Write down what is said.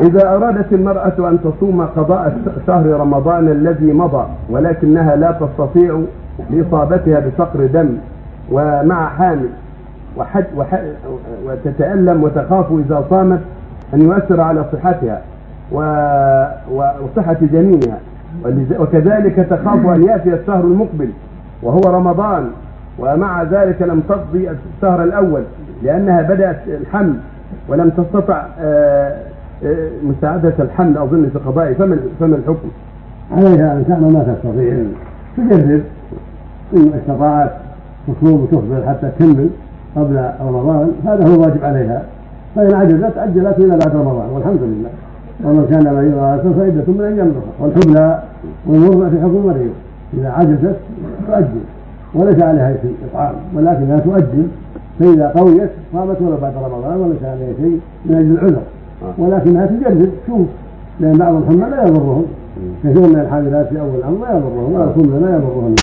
إذا أرادت المرأة أن تصوم قضاء شهر رمضان الذي مضى ولكنها لا تستطيع لإصابتها بفقر دم ومع حامل وحد وح وتتألم وتخاف إذا صامت أن يؤثر على صحتها وصحة جنينها. وكذلك تخاف أن يأتي الشهر المقبل وهو رمضان ومع ذلك لم تقضي الشهر الأول لأنها بدأت الحمل ولم تستطع آه، مساعدة الحمل أظن في قضائه فما فما الحكم؟ عليها أن تعمل ما تستطيع تجرب إن استطاعت تصوم وتخبر حتى تكمل قبل رمضان. هذا هو الواجب عليها. فإن عجزت عجلت إلى بعد رمضان والحمد لله. ومن كان مريضا فعدة من أيام أخرى. والحبلى والمرضى في حكم المريض إذا عجزت تؤجل. وليس عليها شيء إطعام. ولكنها تؤجل. فإذا قويت صامت ولو بعد رمضان وليس عليها شيء من أجل العذر. ولكنها تجرب تشوف لأن بعض الحمى لا يضرهم. كثير من الحاملات في أول الأمر لا يضرهم ولا الحمى لا يضرهم.